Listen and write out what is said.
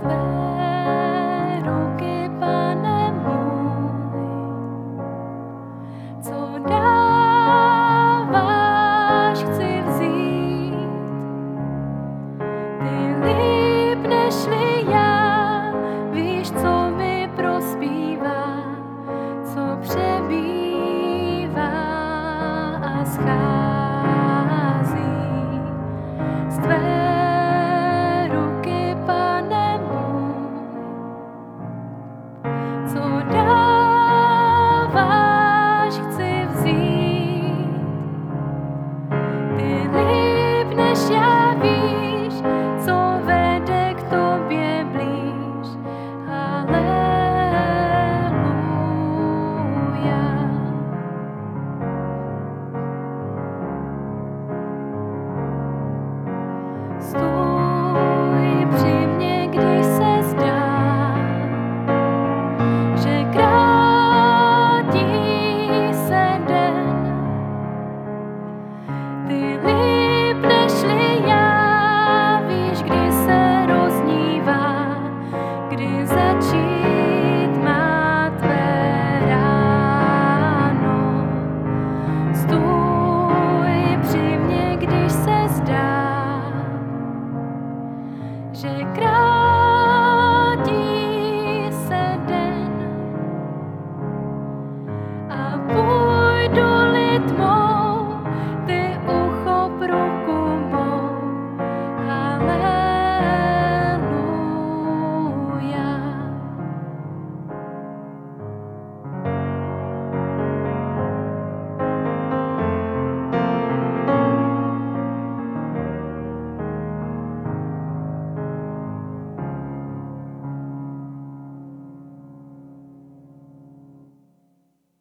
Gwiazd. School.